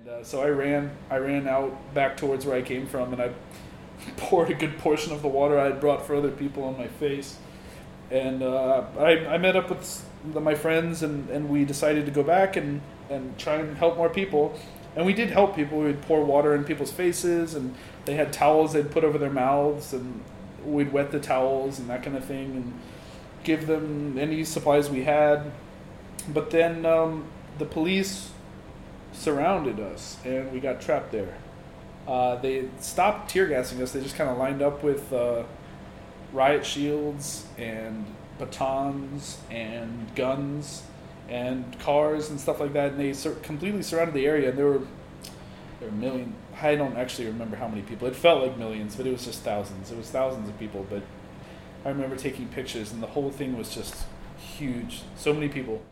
And uh, so I ran, I ran out back towards where I came from, and I poured a good portion of the water I had brought for other people on my face. And uh, I, I met up with my friends, and, and we decided to go back and, and try and help more people. And we did help people. We'd pour water in people's faces, and they had towels they'd put over their mouths, and we'd wet the towels and that kind of thing, and give them any supplies we had. But then um, the police surrounded us, and we got trapped there. Uh, they stopped tear gassing us. They just kind of lined up with uh, riot shields and batons and guns and cars and stuff like that. And they sur- completely surrounded the area. And there were there were million. I don't actually remember how many people. It felt like millions, but it was just thousands. It was thousands of people. But I remember taking pictures, and the whole thing was just huge. So many people.